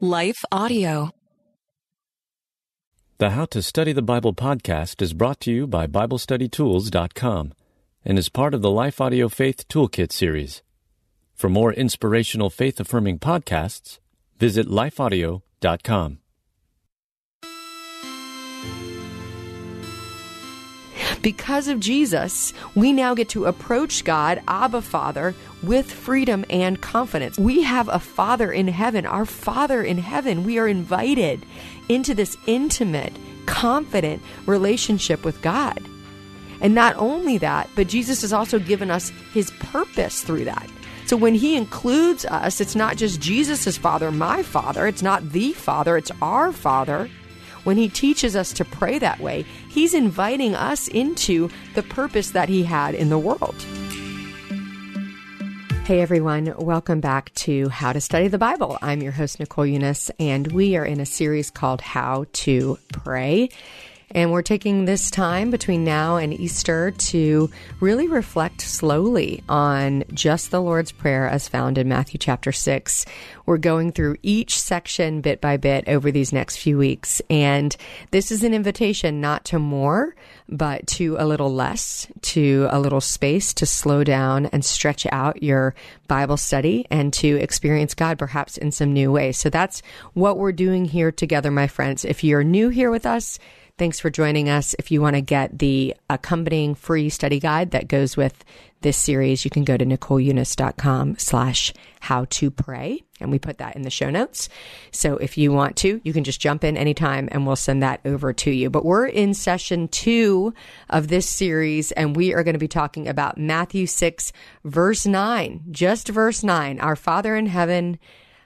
Life Audio. The How to Study the Bible podcast is brought to you by BibleStudyTools.com and is part of the Life Audio Faith Toolkit series. For more inspirational faith affirming podcasts, visit lifeaudio.com. Because of Jesus, we now get to approach God, Abba Father, with freedom and confidence. We have a Father in heaven, our Father in heaven. We are invited into this intimate, confident relationship with God. And not only that, but Jesus has also given us his purpose through that. So when he includes us, it's not just Jesus' Father, my Father, it's not the Father, it's our Father. When he teaches us to pray that way, he's inviting us into the purpose that he had in the world. Hey everyone, welcome back to How to Study the Bible. I'm your host, Nicole Unice, and we are in a series called How to Pray. And we're taking this time between now and Easter to really reflect slowly on just the Lord's Prayer as found in Matthew chapter 6. We're going through each section bit by bit over these next few weeks. And this is an invitation not to more, but to a little less, to a little space to slow down and stretch out your Bible study and to experience God perhaps in some new ways. So that's what we're doing here together, my friends. If you're new here with us, Thanks for joining us. If you want to get the accompanying free study guide that goes with this series, you can go to nicoleunice.com slash how to pray. And we put that in the show notes. So if you want to, you can just jump in anytime and we'll send that over to you. But we're in session two of this series and we are going to be talking about Matthew 6 verse 9, just verse 9. Our Father in heaven,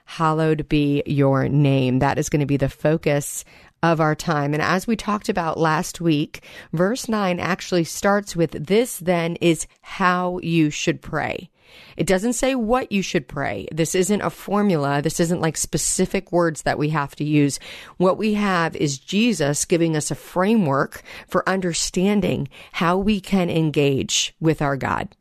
hallowed be your name. That is going to be the focus of our time. And as we talked about last week, verse 9 actually starts with this then is how you should pray. It doesn't say what you should pray. This isn't a formula. This isn't like specific words that we have to use. What we have is Jesus giving us a framework for understanding how we can engage with our God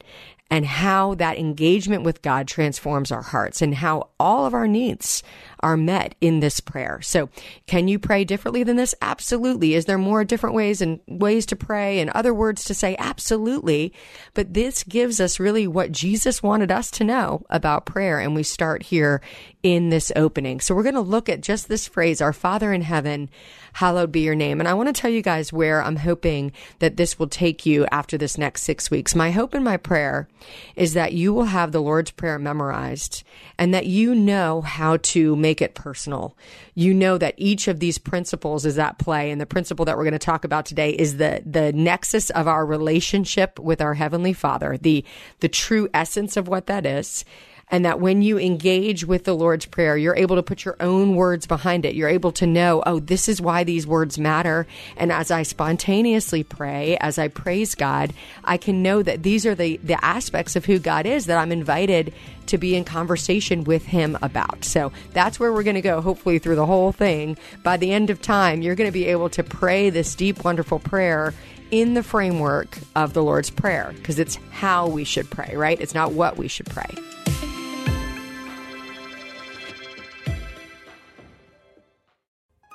and how that engagement with God transforms our hearts and how all of our needs are met in this prayer. So, can you pray differently than this? Absolutely. Is there more different ways and ways to pray and other words to say? Absolutely. But this gives us really what Jesus wanted us to know about prayer. And we start here in this opening. So, we're going to look at just this phrase, our Father in heaven, hallowed be your name. And I want to tell you guys where I'm hoping that this will take you after this next six weeks. My hope and my prayer is that you will have the Lord's Prayer memorized and that you know how to make it personal. You know that each of these principles is at play. And the principle that we're going to talk about today is the, the nexus of our relationship with our Heavenly Father, the, the true essence of what that is and that when you engage with the Lord's Prayer, you're able to put your own words behind it. You're able to know, oh, this is why these words matter. And as I spontaneously pray, as I praise God, I can know that these are the, the aspects of who God is that I'm invited to be in conversation with Him about. So that's where we're going to go, hopefully, through the whole thing. By the end of time, you're going to be able to pray this deep, wonderful prayer in the framework of the Lord's Prayer because it's how we should pray, right? It's not what we should pray.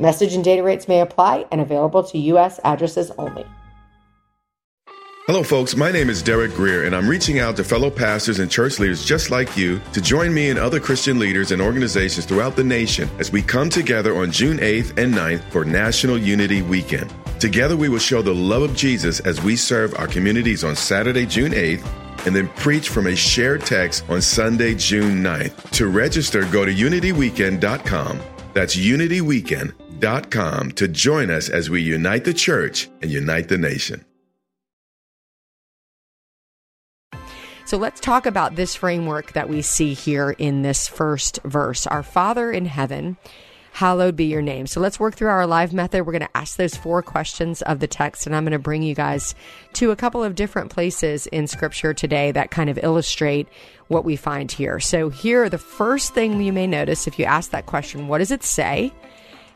Message and data rates may apply and available to U.S. addresses only. Hello, folks. My name is Derek Greer, and I'm reaching out to fellow pastors and church leaders just like you to join me and other Christian leaders and organizations throughout the nation as we come together on June 8th and 9th for National Unity Weekend. Together, we will show the love of Jesus as we serve our communities on Saturday, June 8th, and then preach from a shared text on Sunday, June 9th. To register, go to unityweekend.com. That's unityweekend.com to join us as we unite the church and unite the nation. So let's talk about this framework that we see here in this first verse. Our Father in heaven, hallowed be your name. So let's work through our live method. We're going to ask those four questions of the text, and I'm going to bring you guys to a couple of different places in Scripture today that kind of illustrate what we find here. So, here, the first thing you may notice if you ask that question, what does it say?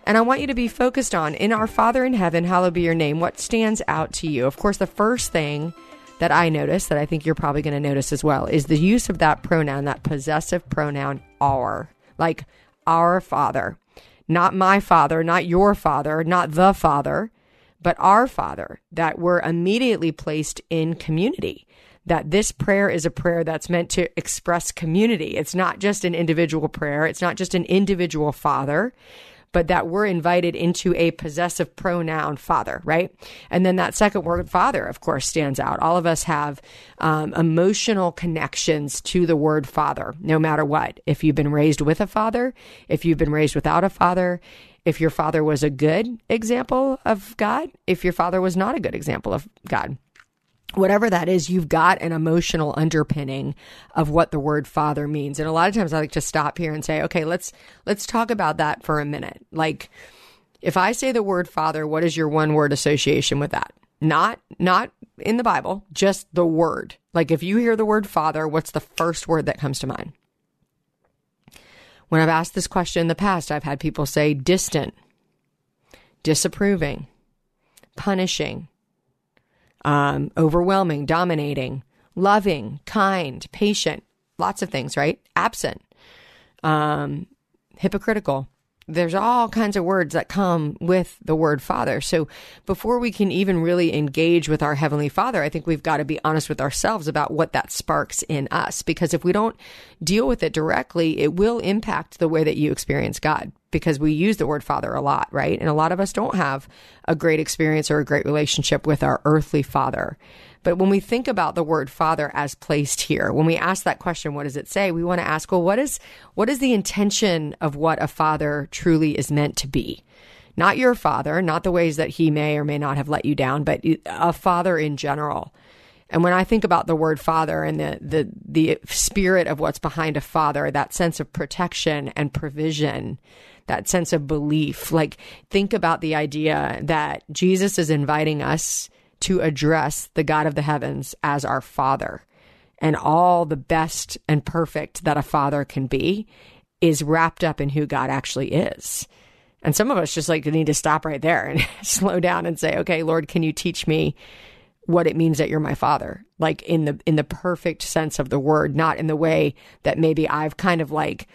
And I want you to be focused on in our Father in heaven, hallowed be your name. What stands out to you? Of course, the first thing that I notice that I think you're probably going to notice as well is the use of that pronoun, that possessive pronoun, our, like our father, not my father, not your father, not the father, but our father, that we're immediately placed in community. That this prayer is a prayer that's meant to express community. It's not just an individual prayer. It's not just an individual father but that we're invited into a possessive pronoun father, right? And then that second word father, of course, stands out. All of us have um, emotional connections to the word father, no matter what. If you've been raised with a father, if you've been raised without a father, if your father was a good example of God, if your father was not a good example of God whatever that is, you've got an emotional underpinning of what the word father means. And a lot of times I like to stop here and say, okay, let's, let's talk about that for a minute. Like, if I say the word father, what is your one word association with that? Not, not in the Bible, just the word. Like, if you hear the word father, what's the first word that comes to mind? When I've asked this question in the past, I've had people say distant, disapproving, punishing, um, overwhelming, dominating, loving, kind, patient, lots of things, right? Absent, um, hypocritical. There's all kinds of words that come with the word Father. So before we can even really engage with our Heavenly Father, I think we've got to be honest with ourselves about what that sparks in us. Because if we don't deal with it directly, it will impact the way that you experience God because we use the word father a lot, right? And a lot of us don't have a great experience or a great relationship with our earthly father. But when we think about the word father as placed here, when we ask that question, what does it say? We want to ask, well, what is, what is the intention of what a father truly is meant to be? Not your father, not the ways that he may or may not have let you down, but a father in general. And when I think about the word father and the, the, the spirit of what's behind a father, that sense of protection and provision, that sense of belief. Like, think about the idea that Jesus is inviting us to address the God of the heavens as our Father. And all the best and perfect that a father can be is wrapped up in who God actually is. And some of us just like need to stop right there and slow down and say, okay, Lord, can you teach me what it means that you're my father? Like in the, in the perfect sense of the word, not in the way that maybe I've kind of like,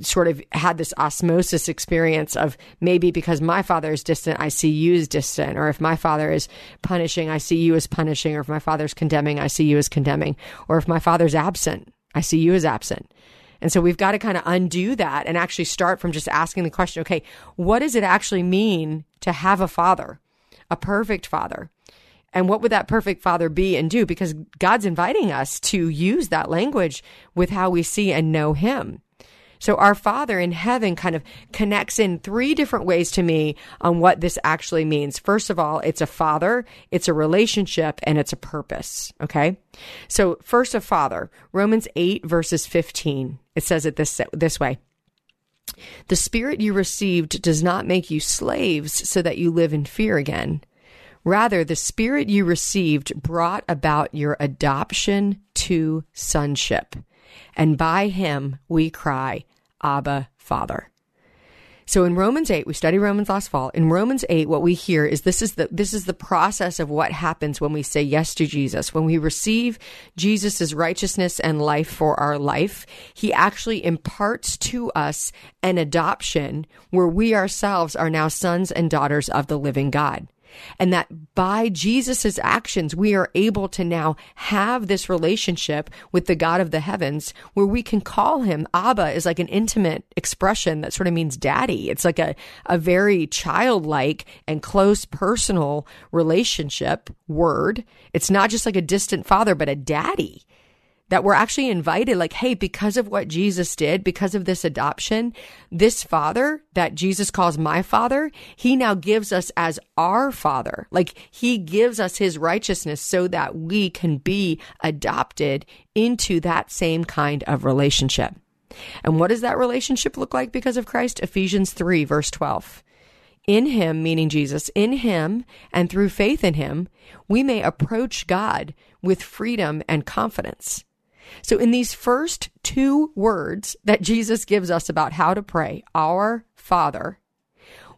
sort of had this osmosis experience of maybe because my father is distant, I see you as distant, or if my father is punishing, I see you as punishing, or if my father's condemning, I see you as condemning, or if my father's absent, I see you as absent. And so we've got to kind of undo that and actually start from just asking the question, okay, what does it actually mean to have a father, a perfect father? And what would that perfect father be and do? Because God's inviting us to use that language with how we see and know him. So our Father in heaven kind of connects in three different ways to me on what this actually means. First of all, it's a father, it's a relationship, and it's a purpose. Okay. So first, a father, Romans 8 verses 15. It says it this, this way. The spirit you received does not make you slaves so that you live in fear again. Rather, the spirit you received brought about your adoption to sonship. And by him we cry, Abba, Father. So in Romans 8, we study Romans last fall. In Romans 8, what we hear is this is the this is the process of what happens when we say yes to Jesus. When we receive Jesus' righteousness and life for our life, he actually imparts to us an adoption where we ourselves are now sons and daughters of the living God. And that by Jesus' actions, we are able to now have this relationship with the God of the heavens where we can call him Abba is like an intimate expression that sort of means daddy. It's like a, a very childlike and close personal relationship word. It's not just like a distant father, but a daddy that we're actually invited like hey because of what jesus did because of this adoption this father that jesus calls my father he now gives us as our father. Like he gives us his righteousness so that we can be adopted into that same kind of relationship. And what does that relationship look like because of christ? Ephesians 3 verse 12 in him, meaning Jesus, in him and through faith in him, we may approach God with freedom and confidence. So, in these first two words that Jesus gives us about how to pray, our Father,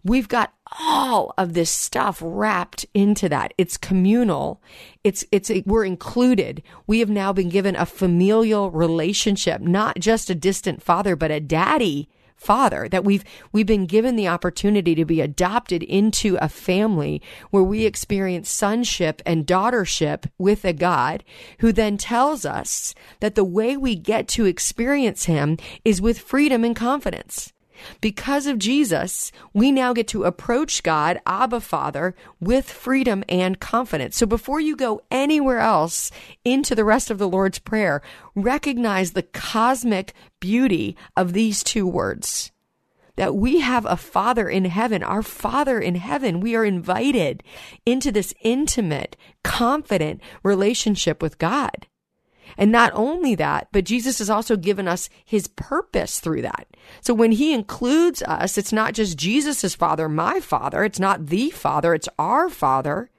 we've got all of this stuff wrapped into that. It's communal. It's, it's, we're included. We have now been given a familial relationship, not just a distant father, but a daddy father that we've we've been given the opportunity to be adopted into a family where we experience sonship and daughtership with a God who then tells us that the way we get to experience him is with freedom and confidence. Because of Jesus, we now get to approach God, Abba Father, with freedom and confidence. So before you go anywhere else into the rest of the Lord's Prayer, recognize the cosmic beauty of these two words. That we have a Father in heaven, our Father in heaven. We are invited into this intimate, confident relationship with God. And not only that, but Jesus has also given us his purpose through that. So when he includes us, it's not just Jesus's father, my father. It's not the father. It's our father.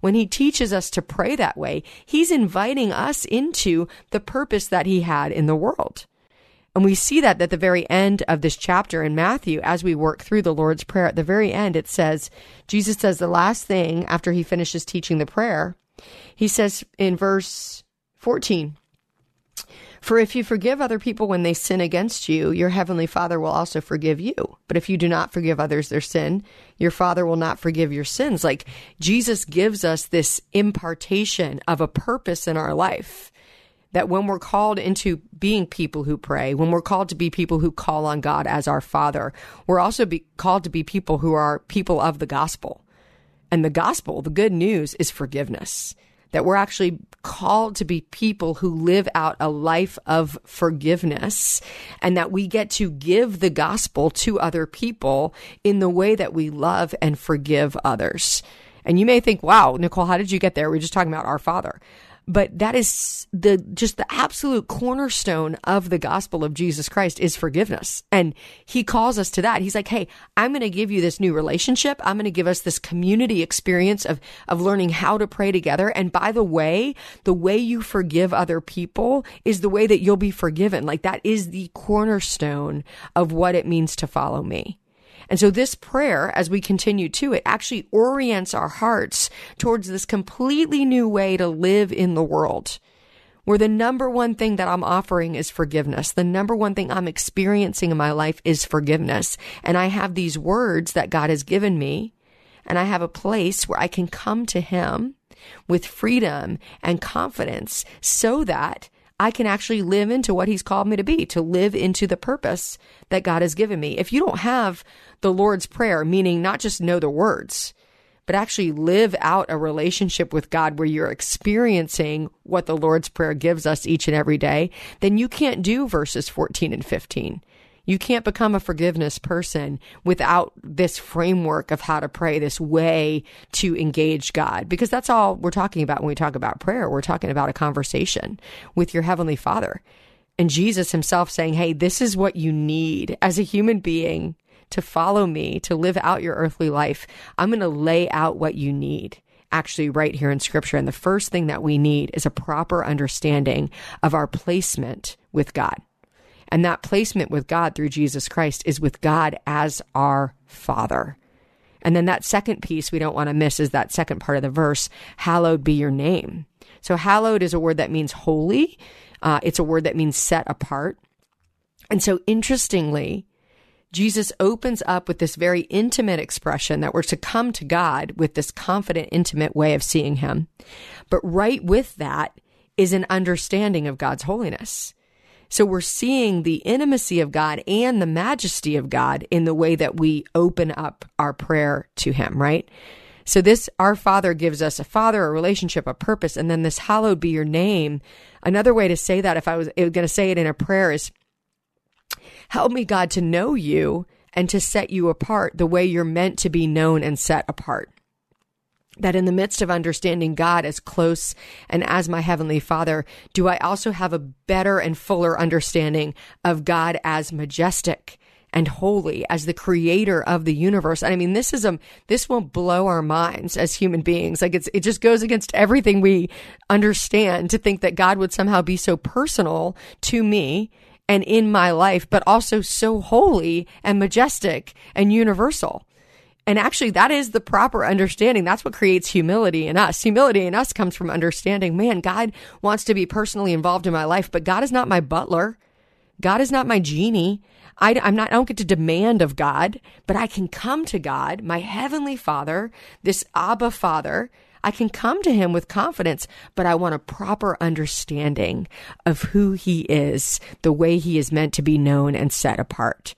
When he teaches us to pray that way, he's inviting us into the purpose that he had in the world. And we see that at the very end of this chapter in Matthew, as we work through the Lord's Prayer, at the very end, it says, Jesus says the last thing after he finishes teaching the prayer, he says in verse 14, for if you forgive other people when they sin against you, your heavenly Father will also forgive you. But if you do not forgive others their sin, your Father will not forgive your sins. Like Jesus gives us this impartation of a purpose in our life that when we're called into being people who pray, when we're called to be people who call on God as our Father, we're also called to be people who are people of the gospel. And the gospel, the good news is forgiveness that we're actually called to be people who live out a life of forgiveness and that we get to give the gospel to other people in the way that we love and forgive others. And you may think, wow, Nicole, how did you get there? We're just talking about our Father but that is the just the absolute cornerstone of the gospel of Jesus Christ is forgiveness. And he calls us to that. He's like, "Hey, I'm going to give you this new relationship. I'm going to give us this community experience of of learning how to pray together. And by the way, the way you forgive other people is the way that you'll be forgiven. Like that is the cornerstone of what it means to follow me." And so this prayer, as we continue to it, actually orients our hearts towards this completely new way to live in the world. Where the number one thing that I'm offering is forgiveness. The number one thing I'm experiencing in my life is forgiveness. And I have these words that God has given me, and I have a place where I can come to Him with freedom and confidence so that I can actually live into what he's called me to be, to live into the purpose that God has given me. If you don't have the Lord's Prayer, meaning not just know the words, but actually live out a relationship with God where you're experiencing what the Lord's Prayer gives us each and every day, then you can't do verses 14 and 15. You can't become a forgiveness person without this framework of how to pray, this way to engage God, because that's all we're talking about when we talk about prayer. We're talking about a conversation with your Heavenly Father. And Jesus himself saying, Hey, this is what you need as a human being to follow me, to live out your earthly life. I'm going to lay out what you need actually right here in scripture. And the first thing that we need is a proper understanding of our placement with God. And that placement with God through Jesus Christ is with God as our Father. And then that second piece we don't want to miss is that second part of the verse, hallowed be your name. So hallowed is a word that means holy. Uh, it's a word that means set apart. And so interestingly, Jesus opens up with this very intimate expression that we're to come to God with this confident, intimate way of seeing Him. But right with that is an understanding of God's holiness. So we're seeing the intimacy of God and the majesty of God in the way that we open up our prayer to Him, right? So this, our Father gives us a Father, a relationship, a purpose, and then this hallowed be your name. Another way to say that, if I was going to say it in a prayer, is help me, God, to know you and to set you apart the way you're meant to be known and set apart that in the midst of understanding God as close and as my heavenly father, do I also have a better and fuller understanding of God as majestic and holy as the creator of the universe. And I mean, this is a, this will blow our minds as human beings. Like it's, it just goes against everything we understand to think that God would somehow be so personal to me and in my life, but also so holy and majestic and universal. And actually, that is the proper understanding. That's what creates humility in us. Humility in us comes from understanding, man, God wants to be personally involved in my life, but God is not my butler. God is not my genie. I, am not, I don't get to demand of God, but I can come to God, my heavenly father, this Abba father. I can come to him with confidence, but I want a proper understanding of who he is, the way he is meant to be known and set apart.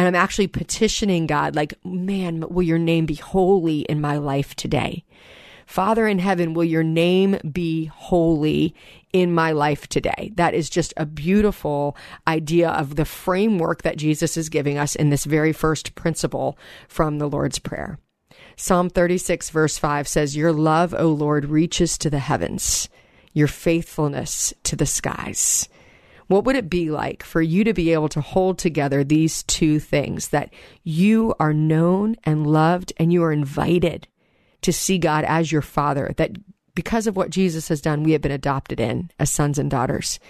And I'm actually petitioning God, like, man, will your name be holy in my life today? Father in heaven, will your name be holy in my life today? That is just a beautiful idea of the framework that Jesus is giving us in this very first principle from the Lord's Prayer. Psalm 36, verse 5 says, Your love, O Lord, reaches to the heavens, your faithfulness to the skies. What would it be like for you to be able to hold together these two things that you are known and loved and you are invited to see God as your father, that because of what Jesus has done, we have been adopted in as sons and daughters.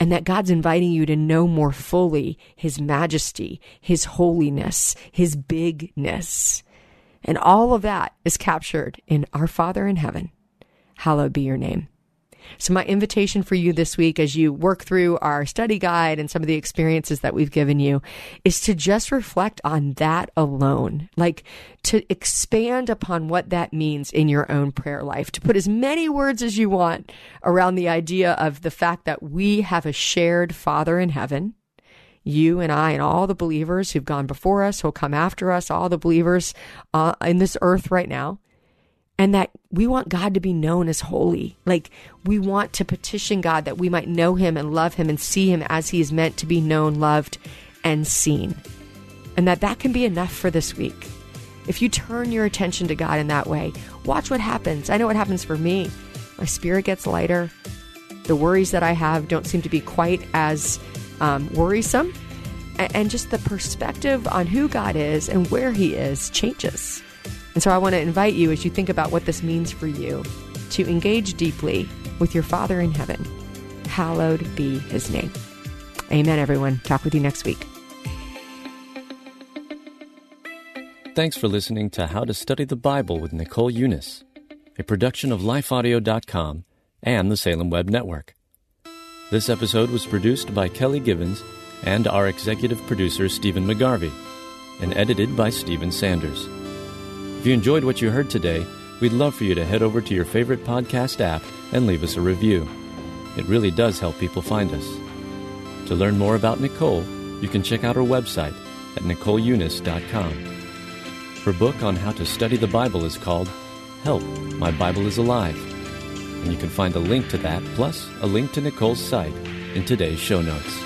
And that God's inviting you to know more fully His majesty, His holiness, His bigness. And all of that is captured in Our Father in heaven. Hallowed be your name. So, my invitation for you this week as you work through our study guide and some of the experiences that we've given you is to just reflect on that alone, like to expand upon what that means in your own prayer life, to put as many words as you want around the idea of the fact that we have a shared Father in heaven. You and I and all the believers who've gone before us, who'll come after us, all the believers uh, in this earth right now, and that we want God to be known as holy. Like we want to petition God that we might know him and love him and see him as he is meant to be known, loved, and seen. And that that can be enough for this week. If you turn your attention to God in that way, watch what happens. I know what happens for me. My spirit gets lighter. The worries that I have don't seem to be quite as um, worrisome. And just the perspective on who God is and where He is changes. And so I want to invite you as you think about what this means for you to engage deeply with your Father in heaven. Hallowed be his name. Amen, everyone. Talk with you next week. Thanks for listening to How to Study the Bible with Nicole Unice, a production of lifeaudio.com and the Salem Web Network. This episode was produced by Kelly Givens and our executive producer, Stephen McGarvey, and edited by Stephen Sanders. If you enjoyed what you heard today, we'd love for you to head over to your favorite podcast app and leave us a review. It really does help people find us. To learn more about Nicole, you can check out her website at NicoleUnice.com. Her book on how to study the Bible is called Help, My Bible is Alive. And you can find a link to that, plus a link to Nicole's site, in today's show notes.